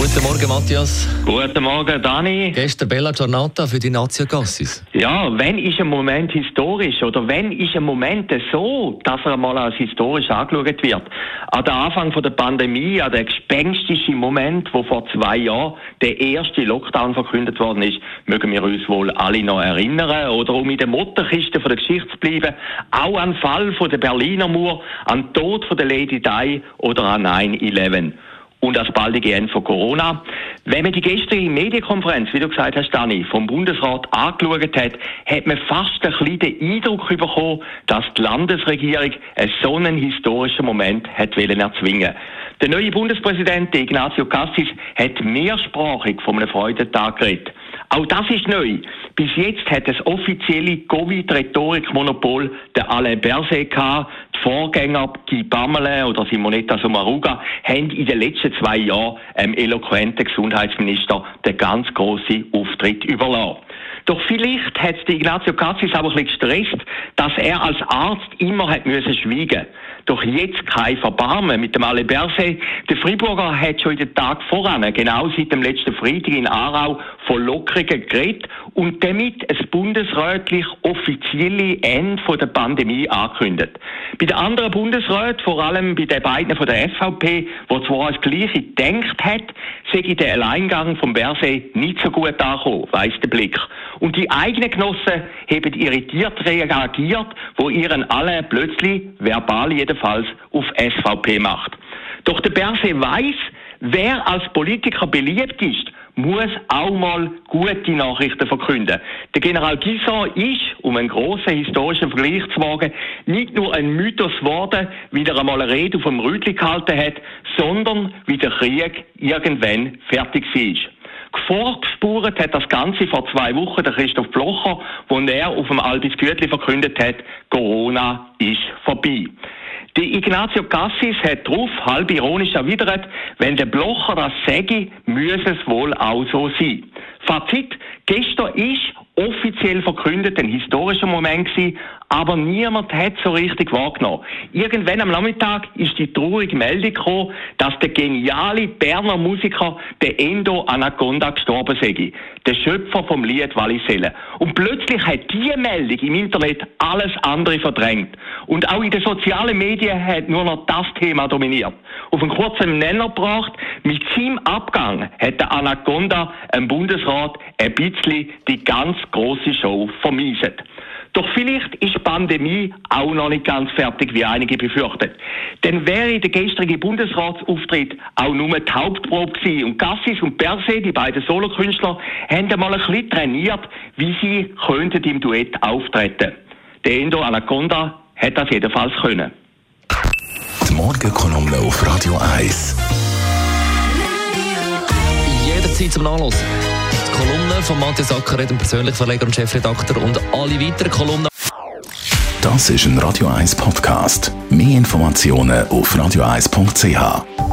Guten Morgen, Matthias. Guten Morgen, Dani. Gestern Bella Giornata für die Nazio Gassis. Ja, wenn ist ein Moment historisch oder wenn ist ein Moment so, dass er mal als historisch angeschaut wird? An der Anfang von der Pandemie, an der gespenstische Moment, wo vor zwei Jahren der erste Lockdown verkündet worden ist, mögen wir uns wohl alle noch erinnern. Oder um in der Mottenkiste von der Geschichte zu bleiben, auch an den Fall von der Berliner Mauer, an den Tod von der Lady Di oder an 9-11 und das baldige Ende von Corona. Wenn man die gestrige Medienkonferenz, wie du gesagt hast, Dani, vom Bundesrat angeschaut hat, hat man fast ein bisschen den Eindruck bekommen, dass die Landesregierung einen so einen historischen Moment hat erzwingen Der neue Bundespräsident Ignacio Cassis hat mehrsprachig von einem Freudentag geredet. Auch das ist neu. Bis jetzt hat das offizielle Covid-Rhetorik-Monopol der Alain Berset gehabt. Die Vorgänger Guy Pamela oder Simonetta Sommaruga haben in den letzten zwei Jahren einem eloquenten Gesundheitsminister den ganz grossen Auftritt überlassen. Doch vielleicht hat Ignazio Cassis auch ein bisschen gestresst, dass er als Arzt immer hat müssen schweigen. Doch jetzt kein Verbarmen mit dem Alain Berset. Der Friburger hat schon in den Tag voran, genau seit dem letzten Freitag in Aarau, von Lockerungen geredet und damit ein bundesrätlich offizielle Ende der Pandemie angekündigt. Bei den anderen Bundesräten, vor allem bei den beiden von der SVP, wo zwar das Gleiche gedacht hat, sei der Alleingang vom Berset nicht so gut angekommen, weiss der Blick. Und die eigenen Genossen haben irritiert reagiert, wo ihren alle plötzlich, verbal jedenfalls, auf SVP macht. Doch der Berset weiß, wer als Politiker beliebt ist, muss auch mal gute Nachrichten verkünden. Der General Gisson ist, um einen grossen historischen Vergleich zu wagen, nicht nur ein Mythos geworden, wie er einmal eine Rede auf dem Rütli gehalten hat, sondern wie der Krieg irgendwann fertig war. Vorgespurt hat das Ganze vor zwei Wochen der Christoph Blocher, wo er auf dem Albis Gütli verkündet hat, Corona ist vorbei. Die Ignazio Cassis hat darauf halb ironisch erwidert, wenn der Blocher das sage, müsse es wohl auch so sein. Fazit, gestern ist offiziell verkündet ein historischer Moment gewesen, aber niemand hat so richtig wahrgenommen. Irgendwann am Nachmittag ist die traurige Meldung gekommen, dass der geniale Berner Musiker, der Endo Anaconda, gestorben sei. Der Schöpfer vom Lied Walliselle. Und plötzlich hat diese Meldung im Internet alles andere verdrängt. Und auch in den sozialen Medien hat nur noch das Thema dominiert. Auf einen kurzen Nenner gebracht, mit seinem Abgang hat der Anaconda im Bundesrat ein bisschen die ganz große Show vermiesen. Doch vielleicht ist die Pandemie auch noch nicht ganz fertig, wie einige befürchten. Denn wäre der gestrige Bundesratsauftritt auch nur die Hauptprobe gewesen. Und Gassis und Berset, die beiden Solokünstler, haben einmal ein bisschen trainiert, wie sie könnten im Duett auftreten. Der Endo Anaconda hat das jedenfalls können. Die Morgenkolumne auf Radio 1. Jederzeit zum Nachlesen. Die Kolumne von Matthias Acker, dem persönlichen Verleger und Chefredakteur und alle weiteren Kolumnen. Das ist ein Radio 1 Podcast. Mehr Informationen auf radio1.ch.